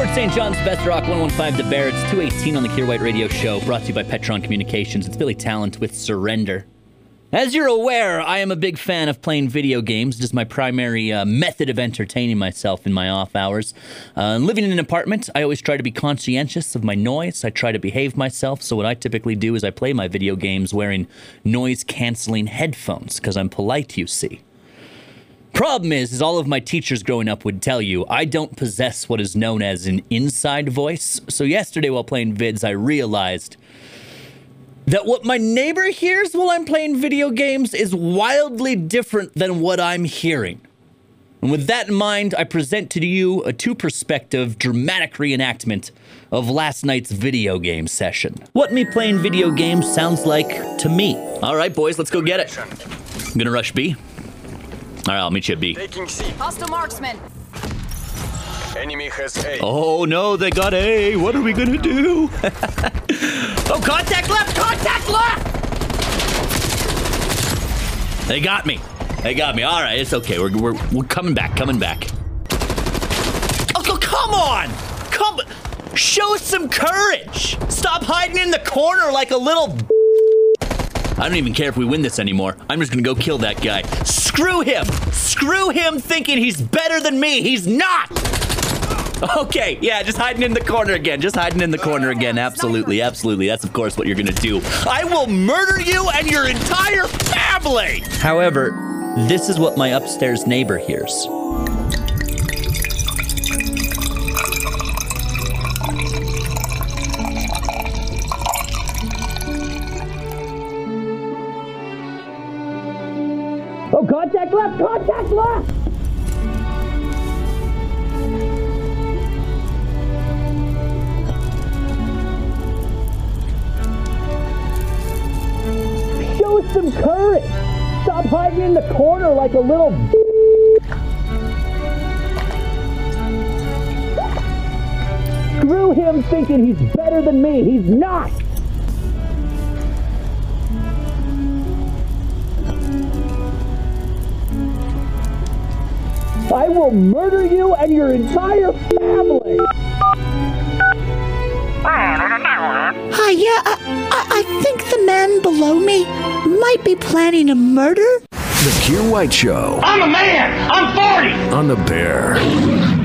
Fort St. John's, Best Rock 115 to Bear. It's 218 on the Kier White Radio Show, brought to you by Petron Communications. It's Billy Talent with Surrender. As you're aware, I am a big fan of playing video games. It is my primary uh, method of entertaining myself in my off hours. Uh, living in an apartment, I always try to be conscientious of my noise. I try to behave myself. So, what I typically do is I play my video games wearing noise canceling headphones because I'm polite, you see. Problem is, is all of my teachers growing up would tell you I don't possess what is known as an inside voice. So yesterday while playing vids, I realized that what my neighbor hears while I'm playing video games is wildly different than what I'm hearing. And with that in mind, I present to you a two perspective dramatic reenactment of last night's video game session. What me playing video games sounds like to me. All right, boys, let's go get it. I'm gonna rush B. All right, I'll meet you at B. Taking C. Hostile marksman. Enemy has A. Oh no, they got A. What are we gonna do? oh, contact left! Contact left! They got me. They got me. All right, it's okay. We're, we're, we're coming back, coming back. Oh, co- come on! Come, show some courage. Stop hiding in the corner like a little. I don't even care if we win this anymore. I'm just gonna go kill that guy. Screw him! Screw him thinking he's better than me. He's not! Okay, yeah, just hiding in the corner again. Just hiding in the corner again. Absolutely, absolutely. That's, of course, what you're gonna do. I will murder you and your entire family! However, this is what my upstairs neighbor hears. Oh, contact left! Contact left! Show some courage! Stop hiding in the corner like a little. Screw him thinking he's better than me. He's not! I will murder you and your entire family! Hi, yeah, I, I, I think the man below me might be planning a murder. The Kier White Show I'm a man. I'm 40. on the Bear.